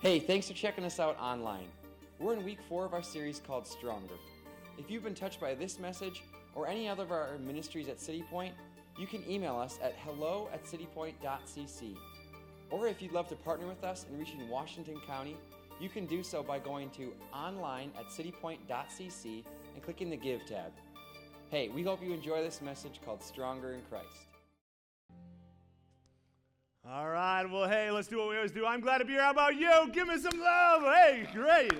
Hey, thanks for checking us out online. We're in week four of our series called Stronger. If you've been touched by this message or any other of our ministries at City Point, you can email us at hello at citypoint.cc. Or if you'd love to partner with us in reaching Washington County, you can do so by going to online at citypoint.cc and clicking the Give tab. Hey, we hope you enjoy this message called Stronger in Christ. All right, well, hey, let's do what we always do. I'm glad to be here. How about you? Give me some love. Hey, great.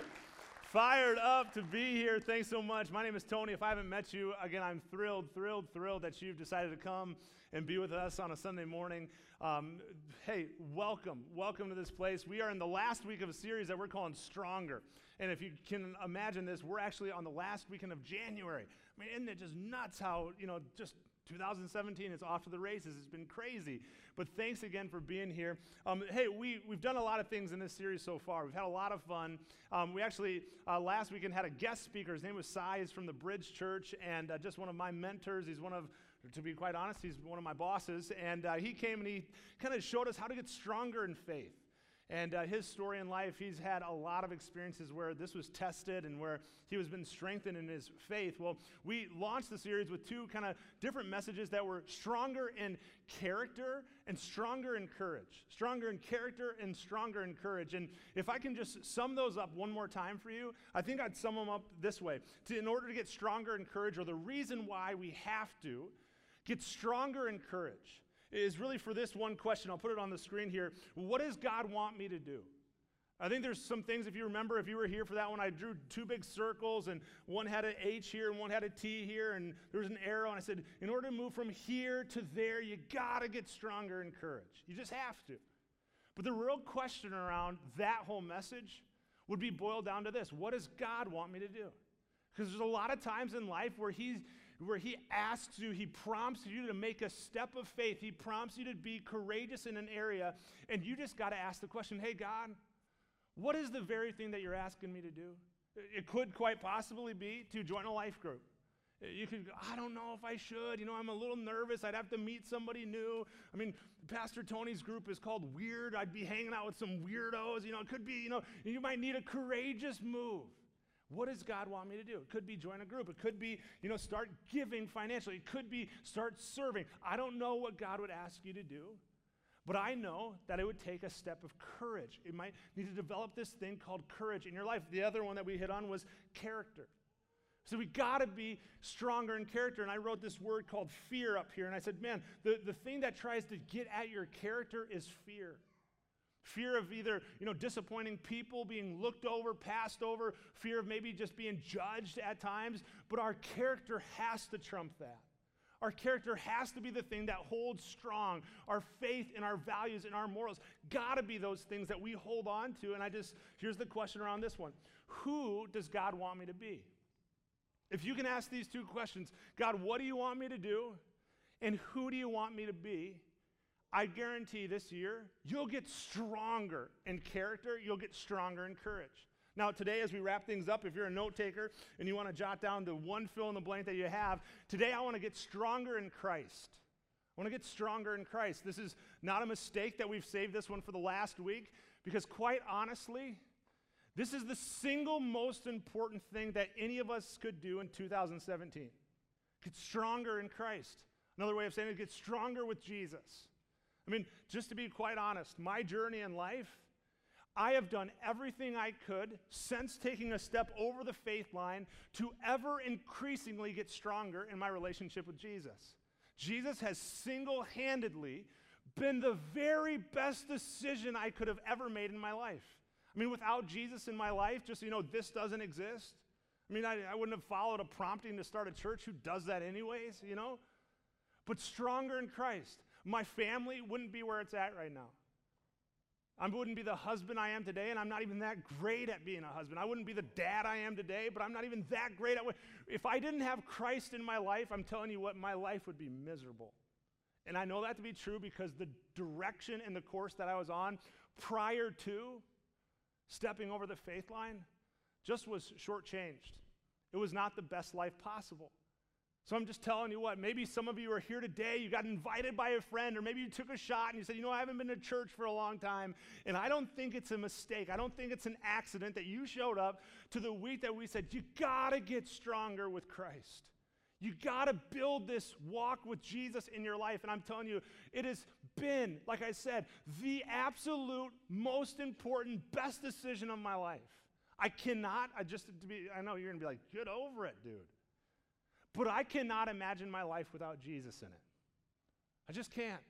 Fired up to be here. Thanks so much. My name is Tony. If I haven't met you, again, I'm thrilled, thrilled, thrilled that you've decided to come and be with us on a Sunday morning. Um, hey, welcome. Welcome to this place. We are in the last week of a series that we're calling Stronger. And if you can imagine this, we're actually on the last weekend of January. I mean, isn't it just nuts how, you know, just 2017 is off to the races. It's been crazy. But thanks again for being here. Um, hey, we, we've done a lot of things in this series so far. We've had a lot of fun. Um, we actually, uh, last weekend, had a guest speaker. His name was Cy. He's from the Bridge Church and uh, just one of my mentors. He's one of, to be quite honest, he's one of my bosses. And uh, he came and he kind of showed us how to get stronger in faith. And uh, his story in life, he's had a lot of experiences where this was tested and where he has been strengthened in his faith. Well, we launched the series with two kind of different messages that were stronger in character and stronger in courage. Stronger in character and stronger in courage. And if I can just sum those up one more time for you, I think I'd sum them up this way. To, in order to get stronger in courage, or the reason why we have to get stronger in courage is really for this one question. I'll put it on the screen here. What does God want me to do? I think there's some things, if you remember, if you were here for that one, I drew two big circles, and one had an H here and one had a T here, and there was an arrow. And I said, in order to move from here to there, you got to get stronger in courage. You just have to. But the real question around that whole message would be boiled down to this What does God want me to do? Because there's a lot of times in life where he's where he asks you, he prompts you to make a step of faith. He prompts you to be courageous in an area, and you just got to ask the question hey, God, what is the very thing that you're asking me to do? It could quite possibly be to join a life group. You could go, I don't know if I should. You know, I'm a little nervous. I'd have to meet somebody new. I mean, Pastor Tony's group is called Weird. I'd be hanging out with some weirdos. You know, it could be, you know, you might need a courageous move. What does God want me to do? It could be join a group. It could be, you know, start giving financially. It could be start serving. I don't know what God would ask you to do, but I know that it would take a step of courage. It might need to develop this thing called courage in your life. The other one that we hit on was character. So we got to be stronger in character. And I wrote this word called fear up here. And I said, man, the, the thing that tries to get at your character is fear. Fear of either, you know, disappointing people, being looked over, passed over, fear of maybe just being judged at times. But our character has to trump that. Our character has to be the thing that holds strong. Our faith and our values and our morals got to be those things that we hold on to. And I just, here's the question around this one Who does God want me to be? If you can ask these two questions God, what do you want me to do? And who do you want me to be? I guarantee this year, you'll get stronger in character, you'll get stronger in courage. Now, today, as we wrap things up, if you're a note taker and you want to jot down the one fill in the blank that you have, today I want to get stronger in Christ. I want to get stronger in Christ. This is not a mistake that we've saved this one for the last week, because quite honestly, this is the single most important thing that any of us could do in 2017. Get stronger in Christ. Another way of saying it, get stronger with Jesus. I mean, just to be quite honest, my journey in life, I have done everything I could since taking a step over the faith line to ever increasingly get stronger in my relationship with Jesus. Jesus has single handedly been the very best decision I could have ever made in my life. I mean, without Jesus in my life, just, you know, this doesn't exist. I mean, I, I wouldn't have followed a prompting to start a church. Who does that, anyways, you know? But stronger in Christ. My family wouldn't be where it's at right now. I wouldn't be the husband I am today, and I'm not even that great at being a husband. I wouldn't be the dad I am today, but I'm not even that great at. If I didn't have Christ in my life, I'm telling you what, my life would be miserable. And I know that to be true because the direction and the course that I was on prior to stepping over the faith line just was shortchanged. It was not the best life possible. So I'm just telling you what, maybe some of you are here today, you got invited by a friend, or maybe you took a shot and you said, you know, I haven't been to church for a long time. And I don't think it's a mistake. I don't think it's an accident that you showed up to the week that we said, you got to get stronger with Christ. You got to build this walk with Jesus in your life. And I'm telling you, it has been, like I said, the absolute most important, best decision of my life. I cannot, I just, to be, I know you're going to be like, get over it, dude. But I cannot imagine my life without Jesus in it. I just can't.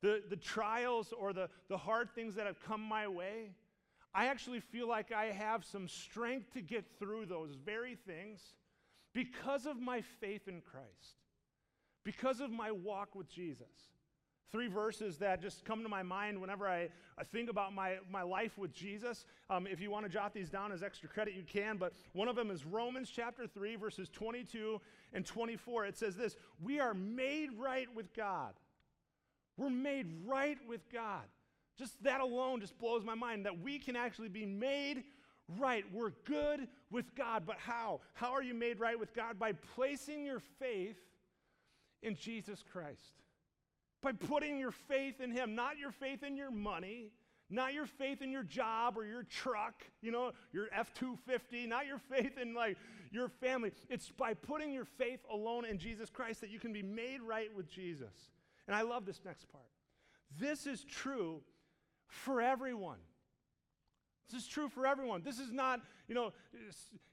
The, the trials or the, the hard things that have come my way, I actually feel like I have some strength to get through those very things because of my faith in Christ, because of my walk with Jesus. Three verses that just come to my mind whenever I, I think about my, my life with Jesus. Um, if you want to jot these down as extra credit, you can. But one of them is Romans chapter 3, verses 22 and 24. It says this We are made right with God. We're made right with God. Just that alone just blows my mind that we can actually be made right. We're good with God. But how? How are you made right with God? By placing your faith in Jesus Christ by putting your faith in Him, not your faith in your money, not your faith in your job or your truck, you know, your F 250, not your faith in like your family. It's by putting your faith alone in Jesus Christ that you can be made right with Jesus. And I love this next part. This is true for everyone. This is true for everyone. This is not, you know,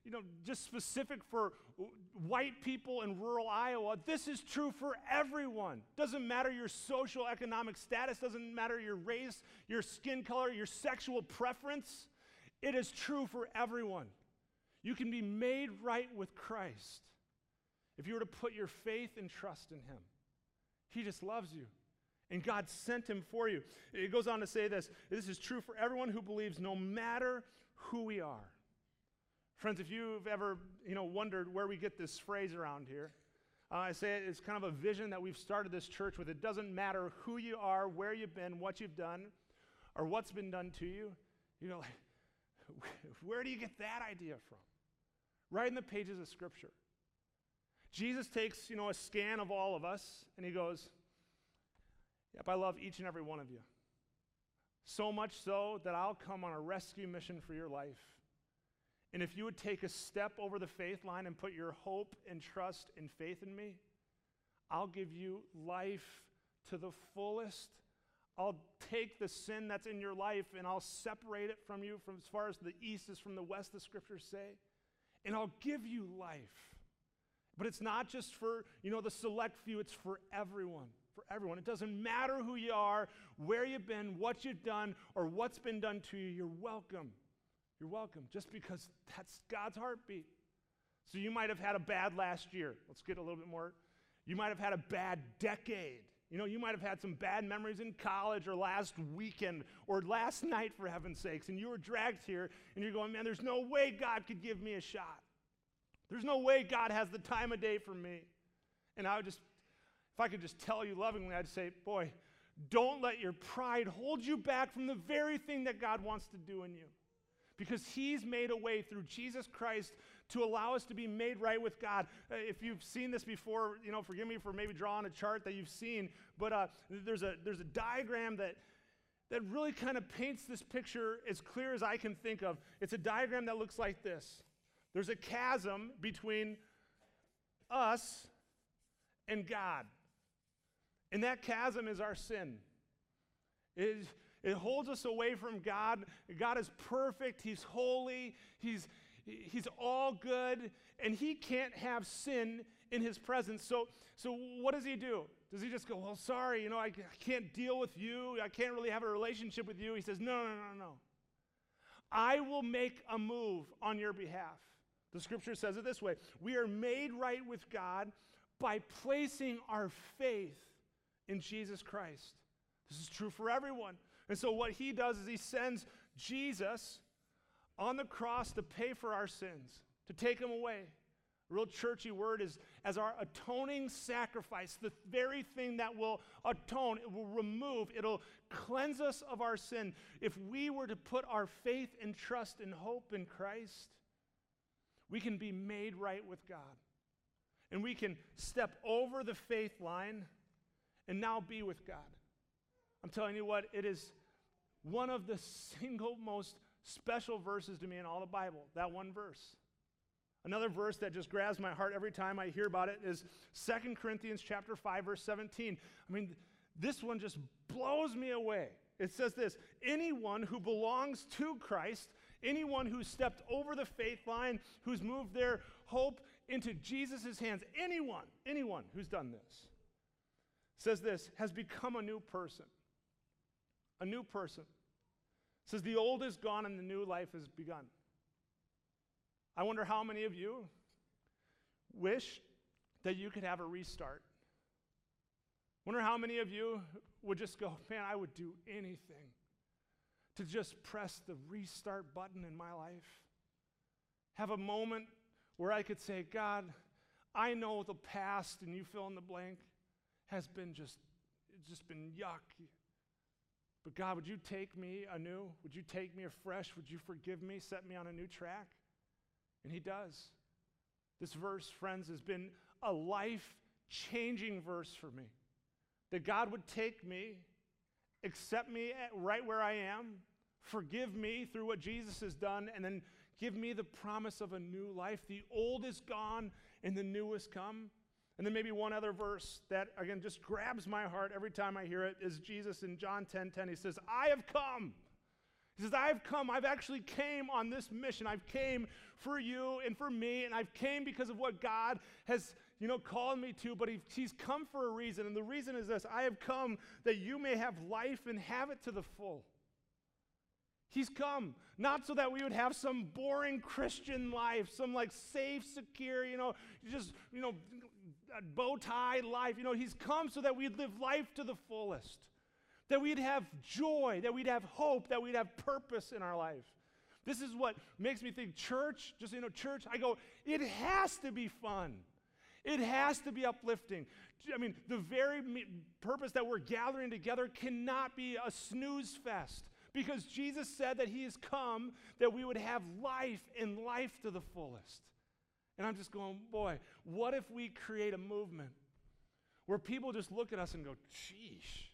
you know, just specific for white people in rural Iowa. This is true for everyone. Doesn't matter your social economic status, doesn't matter your race, your skin color, your sexual preference. It is true for everyone. You can be made right with Christ if you were to put your faith and trust in him. He just loves you and God sent him for you. It goes on to say this this is true for everyone who believes, no matter who we are. Friends, if you've ever you know, wondered where we get this phrase around here, uh, I say it, it's kind of a vision that we've started this church with. It doesn't matter who you are, where you've been, what you've done, or what's been done to you. You know, like, where do you get that idea from? Right in the pages of Scripture. Jesus takes, you know, a scan of all of us, and he goes, Yep, I love each and every one of you. So much so that I'll come on a rescue mission for your life. And if you would take a step over the faith line and put your hope and trust and faith in me, I'll give you life to the fullest. I'll take the sin that's in your life and I'll separate it from you from as far as the east is from the west, the scriptures say. And I'll give you life. But it's not just for, you know, the select few, it's for everyone for everyone. It doesn't matter who you are, where you've been, what you've done, or what's been done to you. You're welcome. You're welcome just because that's God's heartbeat. So you might have had a bad last year. Let's get a little bit more. You might have had a bad decade. You know, you might have had some bad memories in college or last weekend or last night, for heaven's sakes, and you were dragged here and you're going, man, there's no way God could give me a shot. There's no way God has the time of day for me. And I would just if I could just tell you lovingly, I'd say, boy, don't let your pride hold you back from the very thing that God wants to do in you. Because He's made a way through Jesus Christ to allow us to be made right with God. Uh, if you've seen this before, you know, forgive me for maybe drawing a chart that you've seen, but uh, there's, a, there's a diagram that, that really kind of paints this picture as clear as I can think of. It's a diagram that looks like this there's a chasm between us and God. And that chasm is our sin. It, it holds us away from God. God is perfect, He's holy, He's, he's all good, and He can't have sin in His presence. So, so, what does He do? Does He just go, Well, sorry, you know, I, I can't deal with you, I can't really have a relationship with you? He says, No, no, no, no. I will make a move on your behalf. The scripture says it this way We are made right with God by placing our faith in Jesus Christ. This is true for everyone. And so, what he does is he sends Jesus on the cross to pay for our sins, to take them away. A real churchy word is as our atoning sacrifice, the very thing that will atone, it will remove, it'll cleanse us of our sin. If we were to put our faith and trust and hope in Christ, we can be made right with God. And we can step over the faith line and now be with God. I'm telling you what, it is one of the single most special verses to me in all the Bible, that one verse. Another verse that just grabs my heart every time I hear about it is 2 Corinthians chapter 5 verse 17. I mean, this one just blows me away. It says this, anyone who belongs to Christ, anyone who's stepped over the faith line, who's moved their hope into Jesus' hands, anyone, anyone who's done this, says this, has become a new person. A new person. says the old is gone and the new life has begun. I wonder how many of you wish that you could have a restart. Wonder how many of you would just go, man, I would do anything to just press the restart button in my life. Have a moment where I could say, God, I know the past, and you fill in the blank, has been just, it's just been yuck. But God, would you take me anew? Would you take me afresh? Would you forgive me, set me on a new track? And He does. This verse, friends, has been a life changing verse for me. That God would take me, accept me right where I am, forgive me through what Jesus has done, and then give me the promise of a new life. The old is gone and the new has come. And then maybe one other verse that again just grabs my heart every time I hear it is Jesus in John 10:10. 10, 10, he says, "I have come." He says, "I've come. I've actually came on this mission. I've came for you and for me, and I've came because of what God has, you know, called me to. But he, He's come for a reason, and the reason is this: I have come that you may have life and have it to the full." He's come, not so that we would have some boring Christian life, some like safe, secure, you know, just, you know, bow tie life. You know, He's come so that we'd live life to the fullest, that we'd have joy, that we'd have hope, that we'd have purpose in our life. This is what makes me think church, just, you know, church, I go, it has to be fun. It has to be uplifting. I mean, the very purpose that we're gathering together cannot be a snooze fest because Jesus said that He has come that we would have life and life to the fullest. And I'm just going, boy, what if we create a movement where people just look at us and go, sheesh,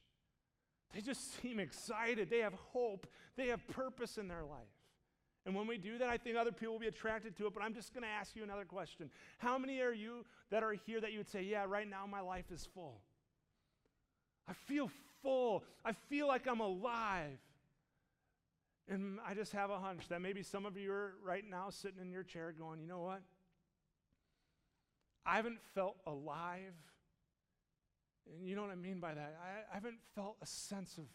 they just seem excited. They have hope. They have purpose in their life. And when we do that, I think other people will be attracted to it. But I'm just going to ask you another question. How many are you that are here that you would say, yeah, right now my life is full? I feel full. I feel like I'm alive. And I just have a hunch that maybe some of you are right now sitting in your chair going, you know what? I haven't felt alive. And you know what I mean by that? I, I haven't felt a sense of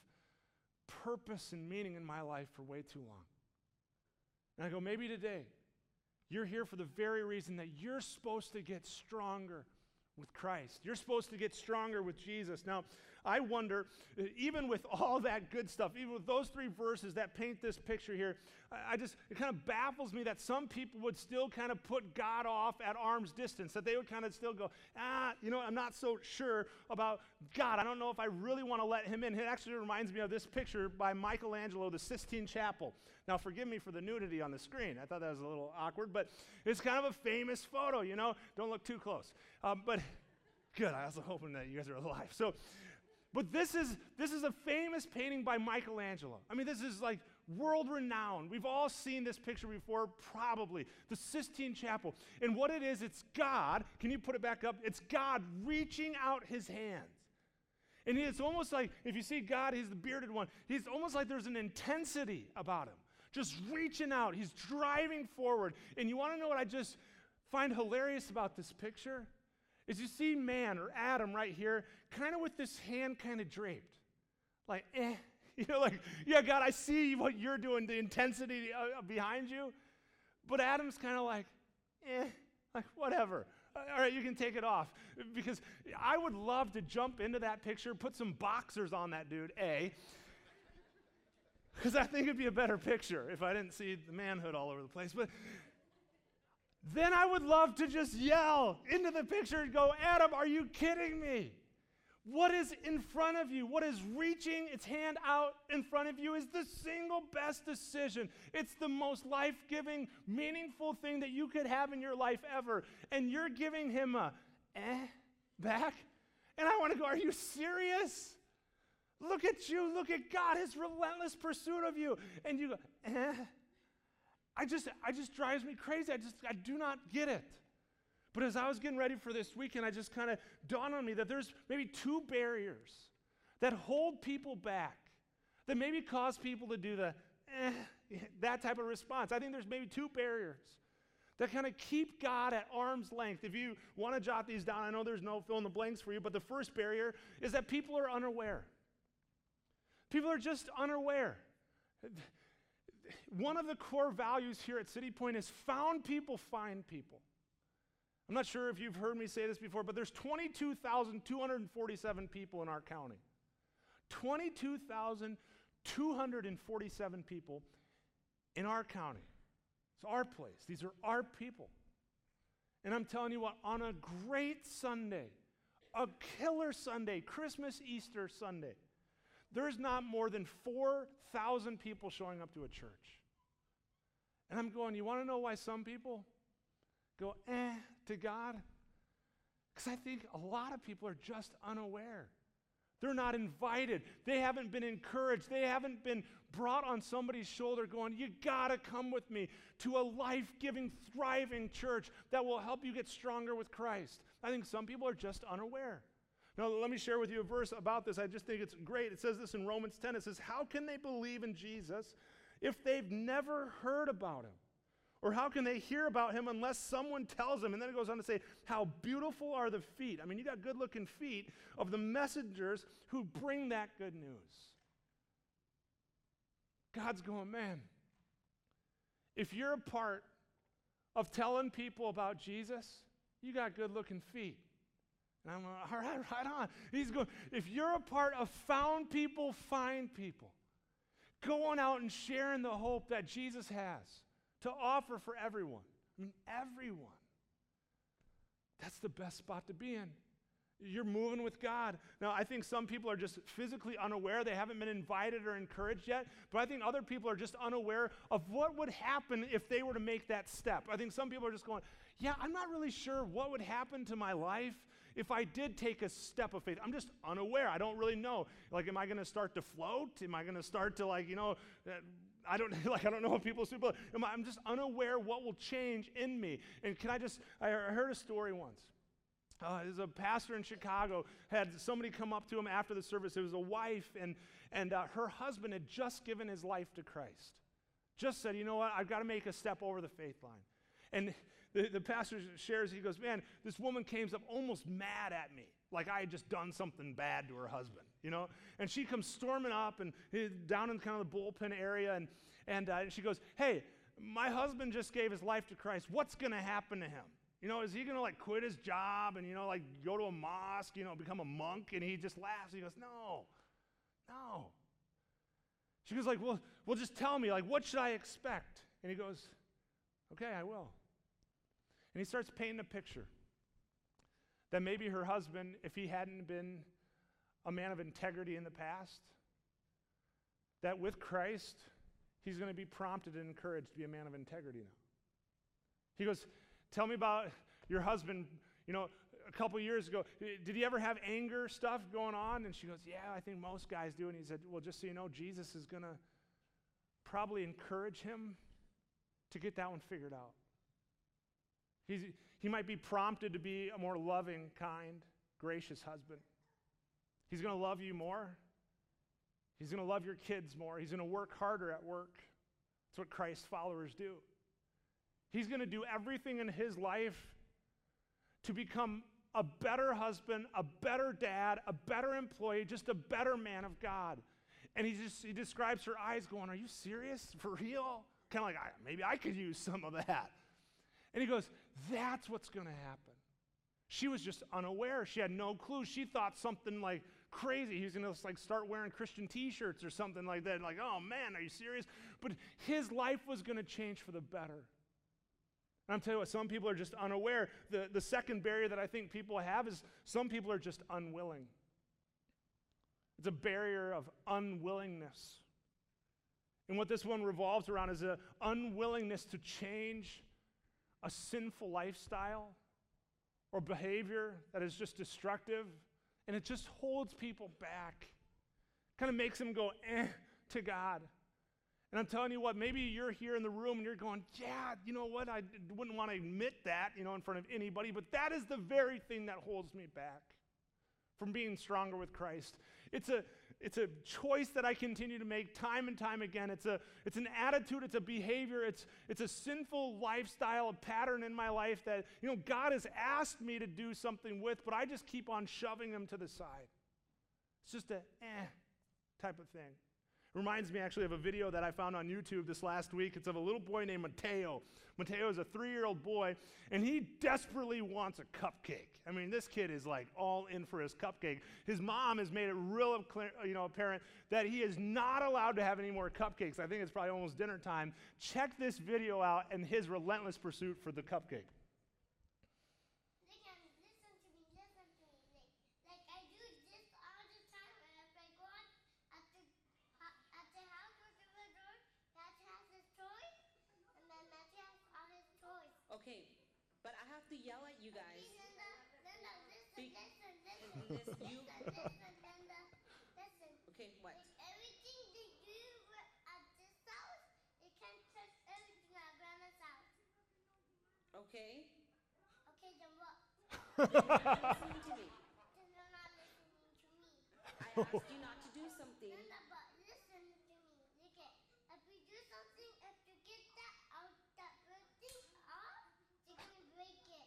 purpose and meaning in my life for way too long. And I go, maybe today you're here for the very reason that you're supposed to get stronger with Christ. You're supposed to get stronger with Jesus. Now, I wonder, even with all that good stuff, even with those three verses that paint this picture here, I just, it kind of baffles me that some people would still kind of put God off at arm's distance, that they would kind of still go, ah, you know, I'm not so sure about God. I don't know if I really want to let him in. It actually reminds me of this picture by Michelangelo, the Sistine Chapel. Now, forgive me for the nudity on the screen. I thought that was a little awkward, but it's kind of a famous photo, you know? Don't look too close. Um, but good, I was hoping that you guys are alive. So, but this is, this is a famous painting by Michelangelo. I mean, this is like world renowned. We've all seen this picture before, probably. The Sistine Chapel. And what it is, it's God. Can you put it back up? It's God reaching out his hands. And it's almost like, if you see God, he's the bearded one. He's almost like there's an intensity about him, just reaching out. He's driving forward. And you want to know what I just find hilarious about this picture? Is you see man or Adam right here, kind of with this hand kind of draped. Like, eh. You know, like, yeah, God, I see what you're doing, the intensity uh, behind you. But Adam's kind of like, eh, like, whatever. Uh, all right, you can take it off. Because I would love to jump into that picture, put some boxers on that dude, A. Because I think it'd be a better picture if I didn't see the manhood all over the place. But then I would love to just yell into the picture and go, Adam, are you kidding me? What is in front of you, what is reaching its hand out in front of you, is the single best decision. It's the most life giving, meaningful thing that you could have in your life ever. And you're giving him a eh, back. And I want to go, Are you serious? Look at you, look at God, his relentless pursuit of you. And you go, eh. I just, I just drives me crazy. I just, I do not get it. But as I was getting ready for this weekend, I just kind of dawned on me that there's maybe two barriers that hold people back, that maybe cause people to do the, eh, that type of response. I think there's maybe two barriers that kind of keep God at arm's length. If you want to jot these down, I know there's no fill in the blanks for you, but the first barrier is that people are unaware. People are just unaware. One of the core values here at City Point is found people find people. I'm not sure if you've heard me say this before, but there's 22,247 people in our county. 22,247 people in our county. It's our place. These are our people. And I'm telling you what, on a great Sunday, a killer Sunday, Christmas, Easter Sunday, there's not more than 4,000 people showing up to a church. And I'm going, you want to know why some people go eh to God? Because I think a lot of people are just unaware. They're not invited. They haven't been encouraged. They haven't been brought on somebody's shoulder going, You got to come with me to a life giving, thriving church that will help you get stronger with Christ. I think some people are just unaware. Now, let me share with you a verse about this. I just think it's great. It says this in Romans 10. It says, How can they believe in Jesus if they've never heard about him? Or how can they hear about him unless someone tells them? And then it goes on to say, How beautiful are the feet. I mean, you got good looking feet of the messengers who bring that good news. God's going, Man, if you're a part of telling people about Jesus, you got good looking feet. And I'm like, all right, right on. He's going, if you're a part of found people, find people, going out and sharing the hope that Jesus has to offer for everyone. I mean, everyone. That's the best spot to be in. You're moving with God. Now, I think some people are just physically unaware. They haven't been invited or encouraged yet. But I think other people are just unaware of what would happen if they were to make that step. I think some people are just going, Yeah, I'm not really sure what would happen to my life if I did take a step of faith. I'm just unaware. I don't really know. Like, am I going to start to float? Am I going to start to, like, you know, uh, I don't like I don't know what people say, but I'm just unaware what will change in me. And can I just I heard a story once. Uh, there's a pastor in Chicago had somebody come up to him after the service. It was a wife, and and uh, her husband had just given his life to Christ. Just said, you know what, I've got to make a step over the faith line. And the, the pastor shares, he goes, man, this woman came up almost mad at me, like I had just done something bad to her husband you know? And she comes storming up and eh, down in kind of the bullpen area, and, and, uh, and she goes, Hey, my husband just gave his life to Christ. What's going to happen to him? You know, is he going to like quit his job and, you know, like go to a mosque, you know, become a monk? And he just laughs. He goes, No, no. She goes, like, well, well, just tell me, like, what should I expect? And he goes, Okay, I will. And he starts painting a picture that maybe her husband, if he hadn't been a man of integrity in the past, that with Christ, he's going to be prompted and encouraged to be a man of integrity now. He goes, Tell me about your husband. You know, a couple years ago, did he ever have anger stuff going on? And she goes, Yeah, I think most guys do. And he said, Well, just so you know, Jesus is going to probably encourage him to get that one figured out. He's, he might be prompted to be a more loving, kind, gracious husband. He's going to love you more. He's going to love your kids more. He's going to work harder at work. That's what Christ followers do. He's going to do everything in his life to become a better husband, a better dad, a better employee, just a better man of God. And he just he describes her eyes going, Are you serious? For real? Kind of like, maybe I could use some of that. And he goes, That's what's going to happen. She was just unaware. She had no clue. She thought something like crazy. He was going to like start wearing Christian T-shirts or something like that. Like, oh man, are you serious? But his life was going to change for the better. And I'm telling you what, some people are just unaware. The, the second barrier that I think people have is some people are just unwilling. It's a barrier of unwillingness. And what this one revolves around is an unwillingness to change a sinful lifestyle or behavior that is just destructive, and it just holds people back. Kind of makes them go eh to God. And I'm telling you what, maybe you're here in the room and you're going, yeah, you know what? I wouldn't want to admit that, you know, in front of anybody, but that is the very thing that holds me back from being stronger with Christ. It's a, it's a choice that I continue to make time and time again. It's, a, it's an attitude, it's a behavior, it's, it's a sinful lifestyle, a pattern in my life that, you know, God has asked me to do something with, but I just keep on shoving them to the side. It's just a eh type of thing. Reminds me actually of a video that I found on YouTube this last week. It's of a little boy named Mateo. Mateo is a three year old boy, and he desperately wants a cupcake. I mean, this kid is like all in for his cupcake. His mom has made it real clear, you know, apparent that he is not allowed to have any more cupcakes. I think it's probably almost dinner time. Check this video out and his relentless pursuit for the cupcake. Okay, but I have to yell at you guys. Linda, Linda, listen, Be- listen, listen, you- listen, listen, Linda, listen. Okay, what? Like everything they do at this house, it can touch everything at Grandma's house. Okay? Okay, then what? You're not listening to me. Then you're not listening to me. I asked you not to do something. Linda, but listen to me. Look at, if we do something, if you get that out, that bird thing off, you're gonna break it.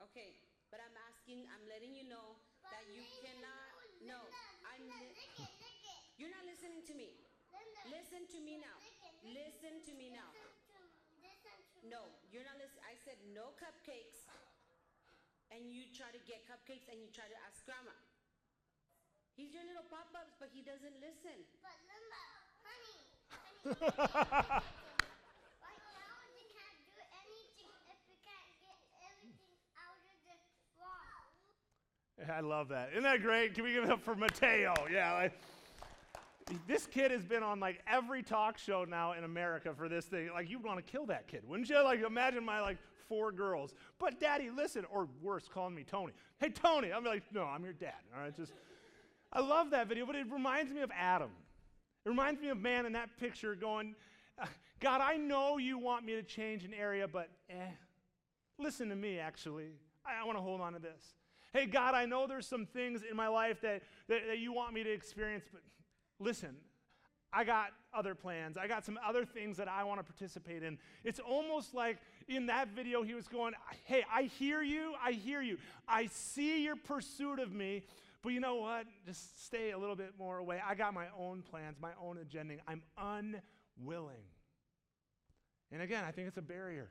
Okay, but I'm asking, I'm letting you know But that you Linda, cannot. No, No, I'm. Li- lick it, lick it. You're not listening to me. Listen to me now. Listen, Listen to me now. Listen to, listen to No, you're not listening. I said no cupcakes. And you try to get cupcakes and you try to ask grandma. He's your little pop ups, but he doesn't listen. But Linda, honey, honey, right now we can't do anything if we can't get everything out of the wall. I love that. Isn't that great? Can we give it up for Mateo? Yeah. Like, this kid has been on like every talk show now in America for this thing. Like, you'd want to kill that kid, wouldn't you? Like, imagine my like four girls. But daddy, listen, or worse, calling me Tony. Hey, Tony. I'm like, no, I'm your dad. All right, just. I love that video, but it reminds me of Adam. It reminds me of man in that picture going, God, I know you want me to change an area, but eh, listen to me, actually. I, I want to hold on to this. Hey, God, I know there's some things in my life that, that, that you want me to experience, but listen, I got other plans. I got some other things that I want to participate in. It's almost like in that video, he was going, Hey, I hear you. I hear you. I see your pursuit of me, but you know what? Just stay a little bit more away. I got my own plans, my own agenda. I'm unwilling. And again, I think it's a barrier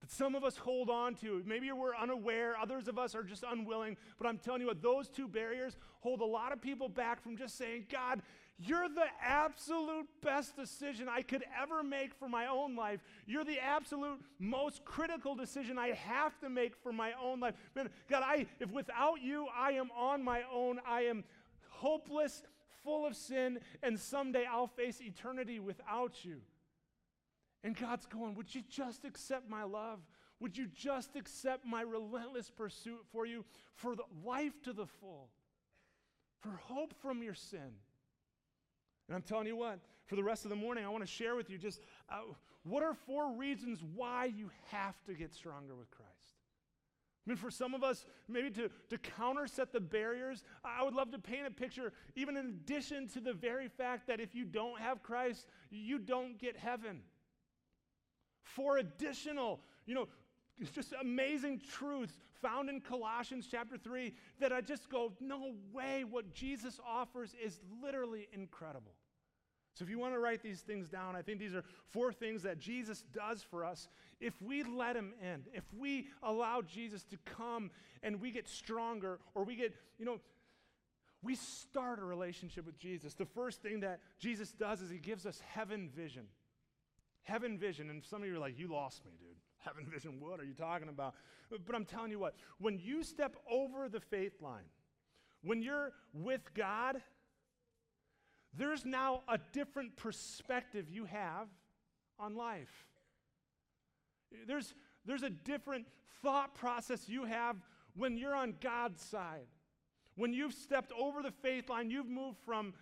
that some of us hold on to. Maybe we're unaware, others of us are just unwilling. But I'm telling you what, those two barriers hold a lot of people back from just saying, God, you're the absolute best decision I could ever make for my own life. You're the absolute most critical decision I have to make for my own life. Man, God, I, if without you, I am on my own. I am hopeless, full of sin, and someday I'll face eternity without you. And God's going, Would you just accept my love? Would you just accept my relentless pursuit for you, for life to the full, for hope from your sin? And I'm telling you what, for the rest of the morning, I want to share with you just uh, what are four reasons why you have to get stronger with Christ. I mean, for some of us, maybe to, to counterset the barriers, I would love to paint a picture, even in addition to the very fact that if you don't have Christ, you don't get heaven four additional, you know, just amazing truths found in Colossians chapter 3 that I just go, no way, what Jesus offers is literally incredible. So, if you want to write these things down, I think these are four things that Jesus does for us if we let him in, if we allow Jesus to come and we get stronger or we get, you know, we start a relationship with Jesus. The first thing that Jesus does is he gives us heaven vision. Heaven vision. And some of you are like, you lost me, dude. Heaven vision, what are you talking about? But I'm telling you what, when you step over the faith line, when you're with God, there's now a different perspective you have on life. There's, there's a different thought process you have when you're on God's side. When you've stepped over the faith line, you've moved from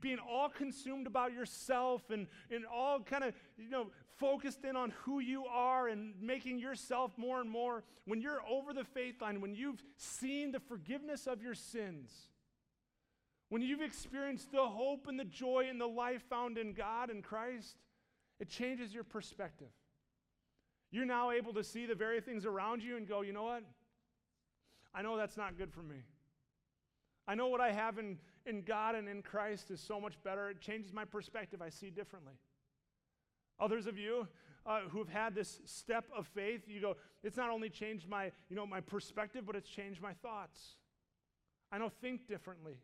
being all consumed about yourself and, and all kind of, you know, focused in on who you are and making yourself more and more. When you're over the faith line, when you've seen the forgiveness of your sins, when you've experienced the hope and the joy and the life found in God and Christ, it changes your perspective. You're now able to see the very things around you and go, you know what? I know that's not good for me. I know what I have in, in God and in Christ is so much better. It changes my perspective. I see differently. Others of you uh, who have had this step of faith, you go, it's not only changed my, you know, my perspective, but it's changed my thoughts. I know think differently.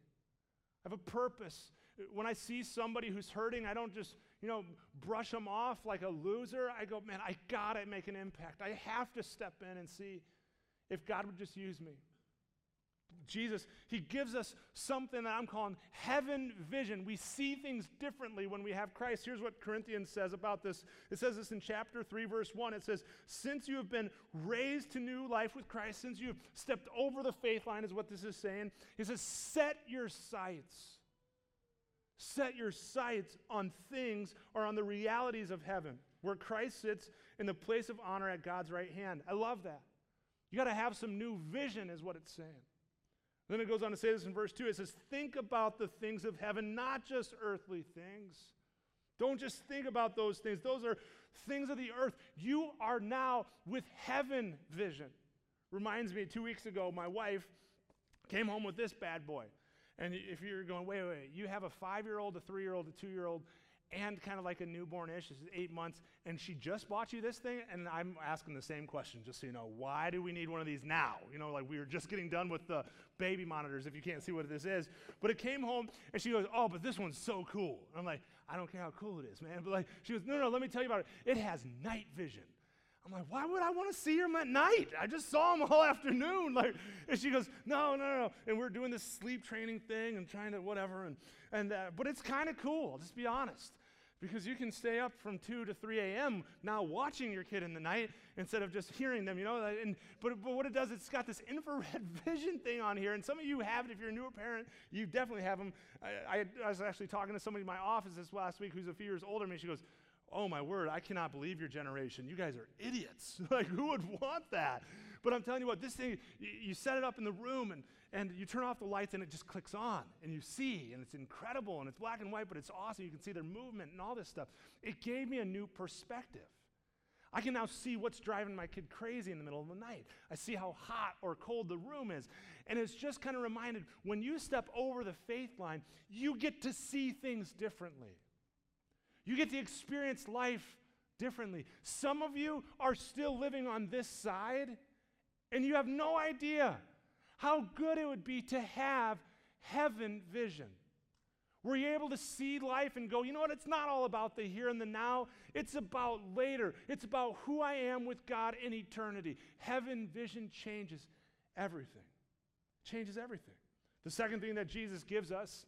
I have a purpose. When I see somebody who's hurting, I don't just, you know, brush them off like a loser. I go, man, I gotta make an impact. I have to step in and see if God would just use me. Jesus, he gives us something that I'm calling heaven vision. We see things differently when we have Christ. Here's what Corinthians says about this. It says this in chapter 3, verse 1. It says, Since you have been raised to new life with Christ, since you've stepped over the faith line, is what this is saying. He says, Set your sights. Set your sights on things or on the realities of heaven, where Christ sits in the place of honor at God's right hand. I love that. You got to have some new vision, is what it's saying. Then it goes on to say this in verse 2. It says, Think about the things of heaven, not just earthly things. Don't just think about those things. Those are things of the earth. You are now with heaven vision. Reminds me, two weeks ago, my wife came home with this bad boy. And if you're going, wait, wait, you have a five year old, a three year old, a two year old, and kind of like a newborn ish, this is eight months, and she just bought you this thing, and I'm asking the same question, just so you know. Why do we need one of these now? You know, like we were just getting done with the baby monitors, if you can't see what this is. But it came home, and she goes, Oh, but this one's so cool. I'm like, I don't care how cool it is, man. But like, she goes, No, no, let me tell you about it. It has night vision. I'm like, why would I want to see him at night? I just saw him all afternoon. Like, and she goes, no, no, no. And we're doing this sleep training thing and trying to whatever. And, and uh, but it's kind of cool. I'll just be honest. Because you can stay up from 2 to 3 a.m. now watching your kid in the night instead of just hearing them, you know. And, but, but what it does, it's got this infrared vision thing on here. And some of you have it. If you're a newer parent, you definitely have them. I, I, I was actually talking to somebody in my office this last week who's a few years older than me. She goes, Oh my word, I cannot believe your generation. You guys are idiots. like, who would want that? But I'm telling you what, this thing, you set it up in the room and, and you turn off the lights and it just clicks on and you see and it's incredible and it's black and white, but it's awesome. You can see their movement and all this stuff. It gave me a new perspective. I can now see what's driving my kid crazy in the middle of the night. I see how hot or cold the room is. And it's just kind of reminded when you step over the faith line, you get to see things differently. You get to experience life differently. Some of you are still living on this side, and you have no idea how good it would be to have heaven vision. Were you're able to see life and go, you know what? It's not all about the here and the now. It's about later. It's about who I am with God in eternity. Heaven vision changes everything. Changes everything. The second thing that Jesus gives us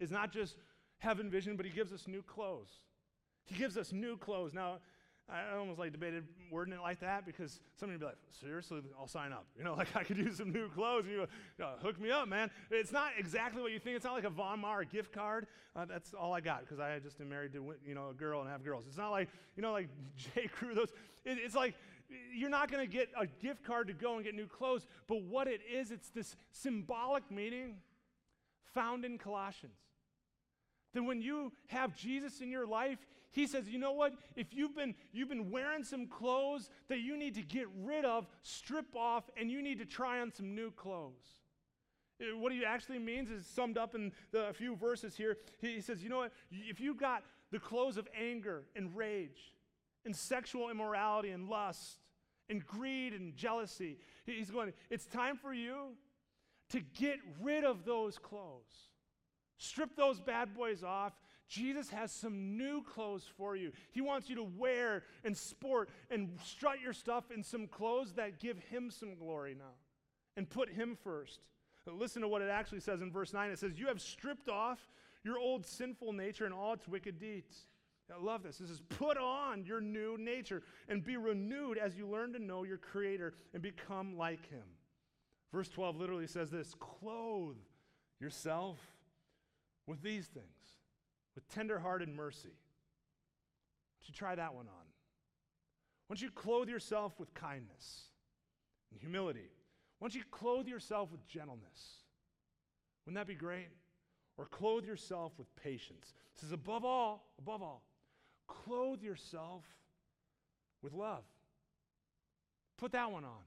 is not just heaven vision, but he gives us new clothes. He gives us new clothes. Now, I almost like debated wording it like that because somebody would be like, seriously, I'll sign up. You know, like I could use some new clothes. And you go, hook me up, man. It's not exactly what you think. It's not like a Von Maur gift card. Uh, that's all I got because I just am married to, you know, a girl and have girls. It's not like, you know, like J. Crew, those. It, it's like you're not going to get a gift card to go and get new clothes. But what it is, it's this symbolic meaning found in Colossians. That when you have Jesus in your life, he says, you know what? If you've been, you've been wearing some clothes that you need to get rid of, strip off, and you need to try on some new clothes. Uh, what he actually means is summed up in the, a few verses here. He, he says, you know what? If you've got the clothes of anger and rage and sexual immorality and lust and greed and jealousy, he's going, it's time for you to get rid of those clothes. Strip those bad boys off. Jesus has some new clothes for you. He wants you to wear and sport and strut your stuff in some clothes that give him some glory now and put him first. Listen to what it actually says in verse 9. It says, You have stripped off your old sinful nature and all its wicked deeds. I love this. This is put on your new nature and be renewed as you learn to know your Creator and become like Him. Verse 12 literally says this clothe yourself with these things, with tenderhearted mercy. You try that one on? Don't you clothe yourself with kindness and humility? Don't you clothe yourself with gentleness? Wouldn't that be great? Or clothe yourself with patience. This is above all, above all, clothe yourself with love. Put that one on.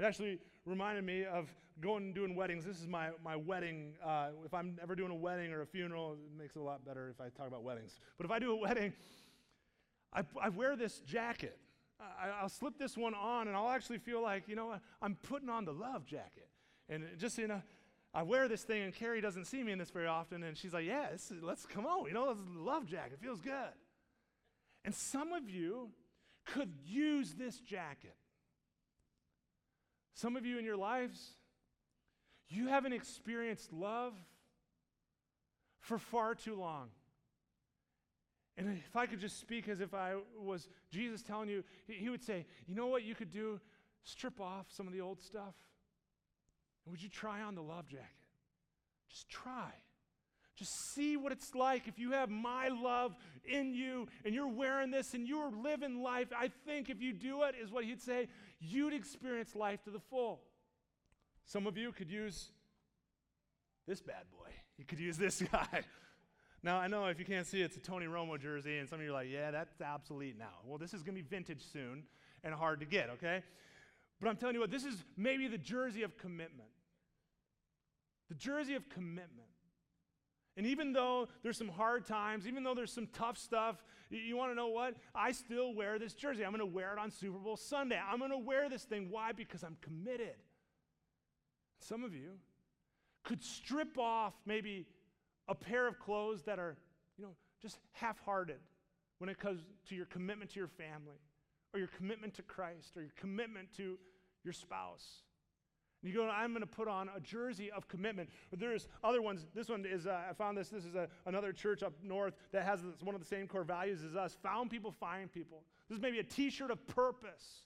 It actually reminded me of going and doing weddings. This is my, my wedding. Uh, if I'm ever doing a wedding or a funeral, it makes it a lot better if I talk about weddings. But if I do a wedding, I, I wear this jacket. I, will slip this one on and I'll actually feel like, you know I'm putting on the love jacket. And just, you know, I wear this thing and Carrie doesn't see me in this very often. And she's like, yeah, is, let's come on. You know, a love jacket. It feels good. And some of you could use this jacket. Some of you in your lives, you haven't experienced love for far too long. And if I could just speak as if I was Jesus telling you, he would say, You know what you could do? Strip off some of the old stuff. And would you try on the love jacket? Just try. Just see what it's like if you have my love in you and you're wearing this and you're living life. I think if you do it, is what he'd say, you'd experience life to the full. Some of you could use this bad boy. You could use this guy. Now, I know if you can't see it, it's a Tony Romo jersey, and some of you are like, yeah, that's obsolete now. Well, this is going to be vintage soon and hard to get, okay? But I'm telling you what, this is maybe the jersey of commitment. The jersey of commitment. And even though there's some hard times, even though there's some tough stuff, you, you want to know what? I still wear this jersey. I'm going to wear it on Super Bowl Sunday. I'm going to wear this thing. Why? Because I'm committed. Some of you could strip off maybe a pair of clothes that are, you know, just half hearted when it comes to your commitment to your family or your commitment to Christ or your commitment to your spouse. And you go, I'm going to put on a jersey of commitment. But there's other ones. This one is, uh, I found this. This is a, another church up north that has this, one of the same core values as us. Found people, find people. This is maybe a t shirt of purpose.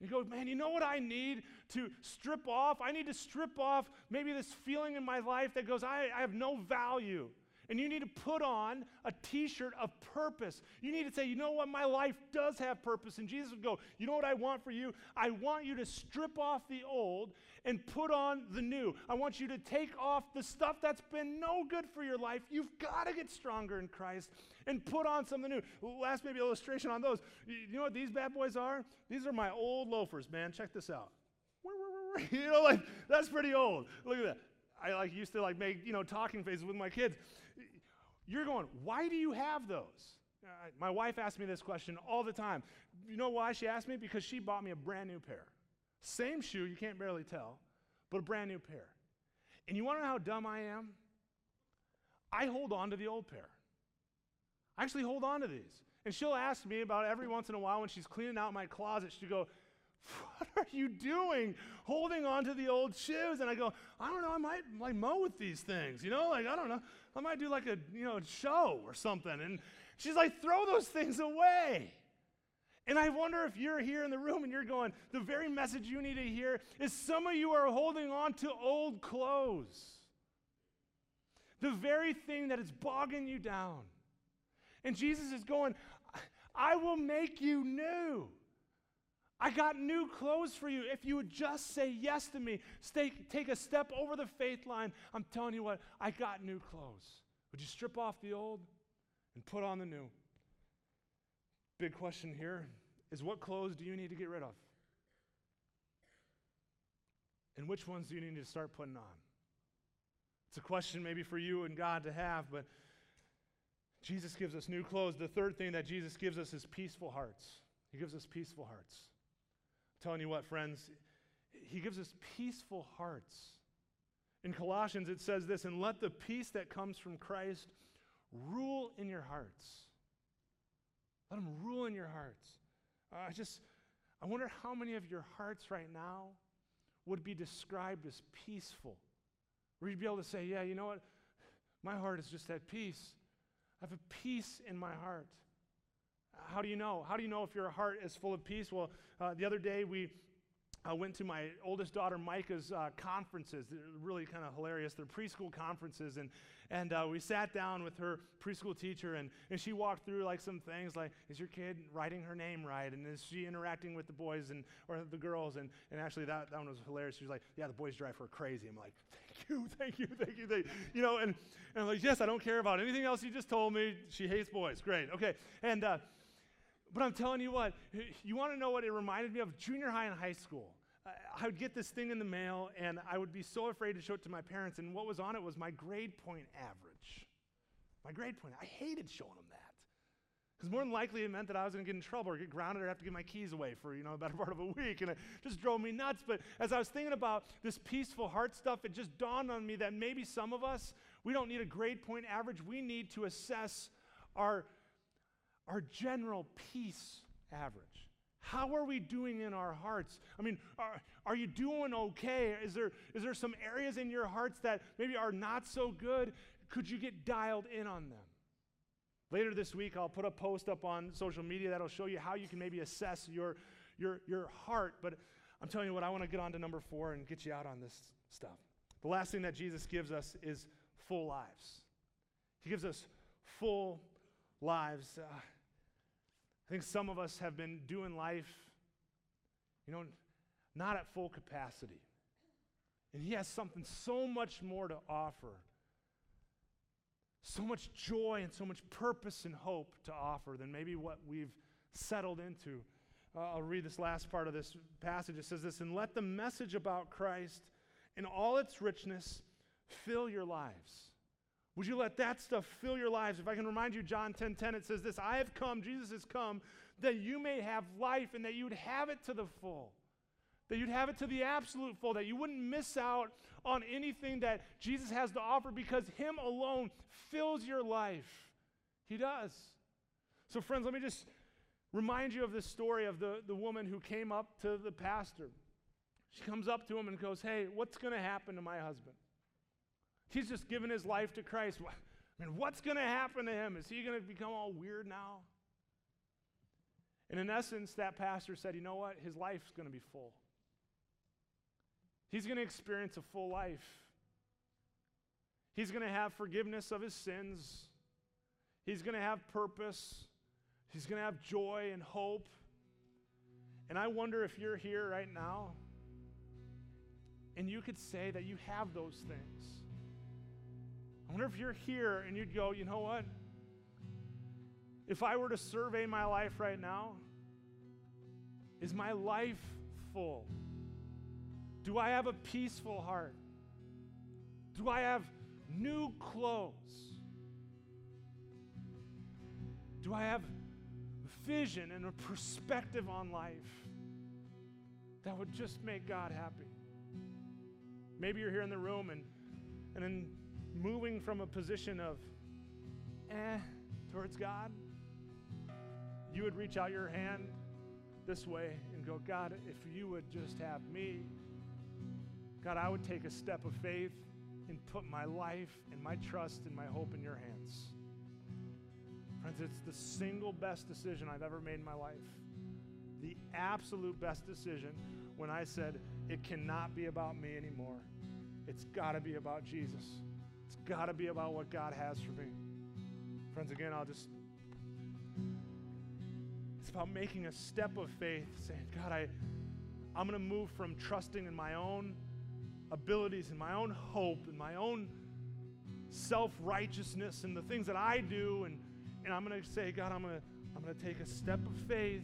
You go, man, you know what I need to strip off? I need to strip off maybe this feeling in my life that goes, I, I have no value. And you need to put on a t shirt of purpose. You need to say, you know what, my life does have purpose. And Jesus would go, you know what I want for you? I want you to strip off the old and put on the new. I want you to take off the stuff that's been no good for your life. You've got to get stronger in Christ and put on something new. Last maybe illustration on those. You know what these bad boys are? These are my old loafers, man. Check this out. You know, like that's pretty old. Look at that. I like used to like make, you know, talking faces with my kids. You're going, why do you have those? Uh, my wife asks me this question all the time. You know why she asked me? Because she bought me a brand new pair. Same shoe, you can't barely tell, but a brand new pair. And you want to know how dumb I am? I hold on to the old pair. I actually hold on to these. And she'll ask me about every once in a while when she's cleaning out my closet, she'll go, What are you doing holding on to the old shoes? And I go, I don't know, I might like mow with these things, you know, like I don't know. I might do like a you know show or something. And she's like, throw those things away. And I wonder if you're here in the room and you're going, the very message you need to hear is some of you are holding on to old clothes. The very thing that is bogging you down. And Jesus is going, I will make you new. I got new clothes for you. If you would just say yes to me, stay, take a step over the faith line, I'm telling you what, I got new clothes. Would you strip off the old and put on the new? Big question here is what clothes do you need to get rid of? And which ones do you need to start putting on? It's a question maybe for you and God to have, but Jesus gives us new clothes. The third thing that Jesus gives us is peaceful hearts. He gives us peaceful hearts. Telling you what, friends, He gives us peaceful hearts. In Colossians, it says this, and let the peace that comes from Christ rule in your hearts. Let Him rule in your hearts. I just, I wonder how many of your hearts right now would be described as peaceful. Where you'd be able to say, yeah, you know what? My heart is just at peace. I have a peace in my heart. How do you know? How do you know if your heart is full of peace? Well, uh, the other day we I went to my oldest daughter Micah's uh, conferences. They're really kind of hilarious. They're preschool conferences, and and uh, we sat down with her preschool teacher, and and she walked through like some things like, is your kid writing her name right, and is she interacting with the boys and or the girls, and and actually that that one was hilarious. She was like, yeah, the boys drive her crazy. I'm like, thank you, thank you, thank you, thank you. you know, and and I'm like, yes, I don't care about anything else you just told me. She hates boys. Great, okay, and. Uh, but I'm telling you what, you want to know what it reminded me of? Junior high and high school. I would get this thing in the mail, and I would be so afraid to show it to my parents. And what was on it was my grade point average. My grade point. I hated showing them that. Because more than likely it meant that I was going to get in trouble or get grounded or have to give my keys away for, you know, a better part of a week. And it just drove me nuts. But as I was thinking about this peaceful heart stuff, it just dawned on me that maybe some of us, we don't need a grade point average. We need to assess our our general peace average. How are we doing in our hearts? I mean, are, are you doing okay? Is there, is there some areas in your hearts that maybe are not so good? Could you get dialed in on them? Later this week, I'll put a post up on social media that'll show you how you can maybe assess your, your, your heart. But I'm telling you what, I want to get on to number four and get you out on this stuff. The last thing that Jesus gives us is full lives. He gives us full lives. Uh, I think some of us have been doing life, you know, not at full capacity. And He has something so much more to offer, so much joy and so much purpose and hope to offer than maybe what we've settled into. Uh, I'll read this last part of this passage. It says this And let the message about Christ in all its richness fill your lives would you let that stuff fill your lives? If I can remind you, John 10 10, it says this I have come, Jesus has come, that you may have life and that you would have it to the full. That you'd have it to the absolute full, that you wouldn't miss out on anything that Jesus has to offer because Him alone fills your life. He does. So, friends, let me just remind you of this story of the, the woman who came up to the pastor. She comes up to him and goes, Hey, what's going to happen to my husband? He's just given his life to Christ. I mean, what's going to happen to him? Is he going to become all weird now? And in essence, that pastor said, you know what? His life's going to be full. He's going to experience a full life. He's going to have forgiveness of his sins. He's going to have purpose. He's going to have joy and hope. And I wonder if you're here right now and you could say that you have those things. I wonder if you're here and you'd go, you know what? If I were to survey my life right now, is my life full? Do I have a peaceful heart? Do I have new clothes? Do I have vision and a perspective on life that would just make God happy? Maybe you're here in the room and, and in moving from a position of eh towards God, you would reach out your hand this way and go, God, if you would just have me, God, I would take a step of faith and put my life and my trust and my hope in your hands. Friends, it's the single best decision I've ever made in my life. The absolute best decision when I said, it cannot be about me anymore. It's got to be about Jesus got to be about what God has for me. Friends, again, I'll just. It's about making a step of faith, saying, God, I, I'm going to move from trusting in my own abilities and my own hope and my own self righteousness and the things that I do. And, and I'm going to say, God, I'm going to I'm going to take a step of faith.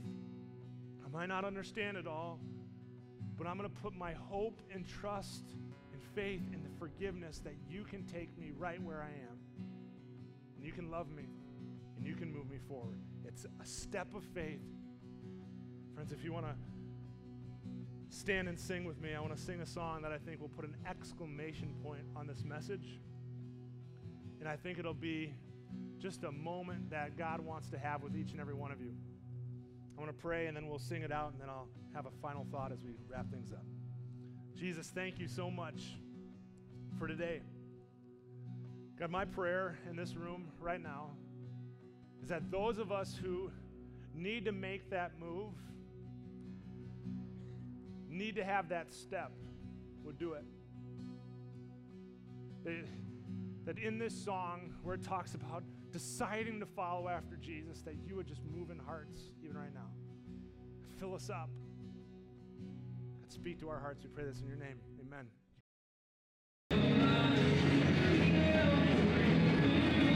I might not understand it all, but I'm going to put my hope and trust and faith in the forgiveness that you can take me right where I am. And you can love me and you can move me forward. It's a step of faith. Friends, if you want to stand and sing with me, I want to sing a song that I think will put an exclamation point on this message. And I think it'll be just a moment that God wants to have with each and every one of you. I want to pray and then we'll sing it out and then I'll have a final thought as we wrap things up. Jesus, thank you so much for today. God, my prayer in this room right now is that those of us who need to make that move, need to have that step would do it. That, that in this song, where it talks about deciding to follow after Jesus, that you would just move in hearts even right now. Fill us up. God, speak to our hearts. We pray this in your name. Amen.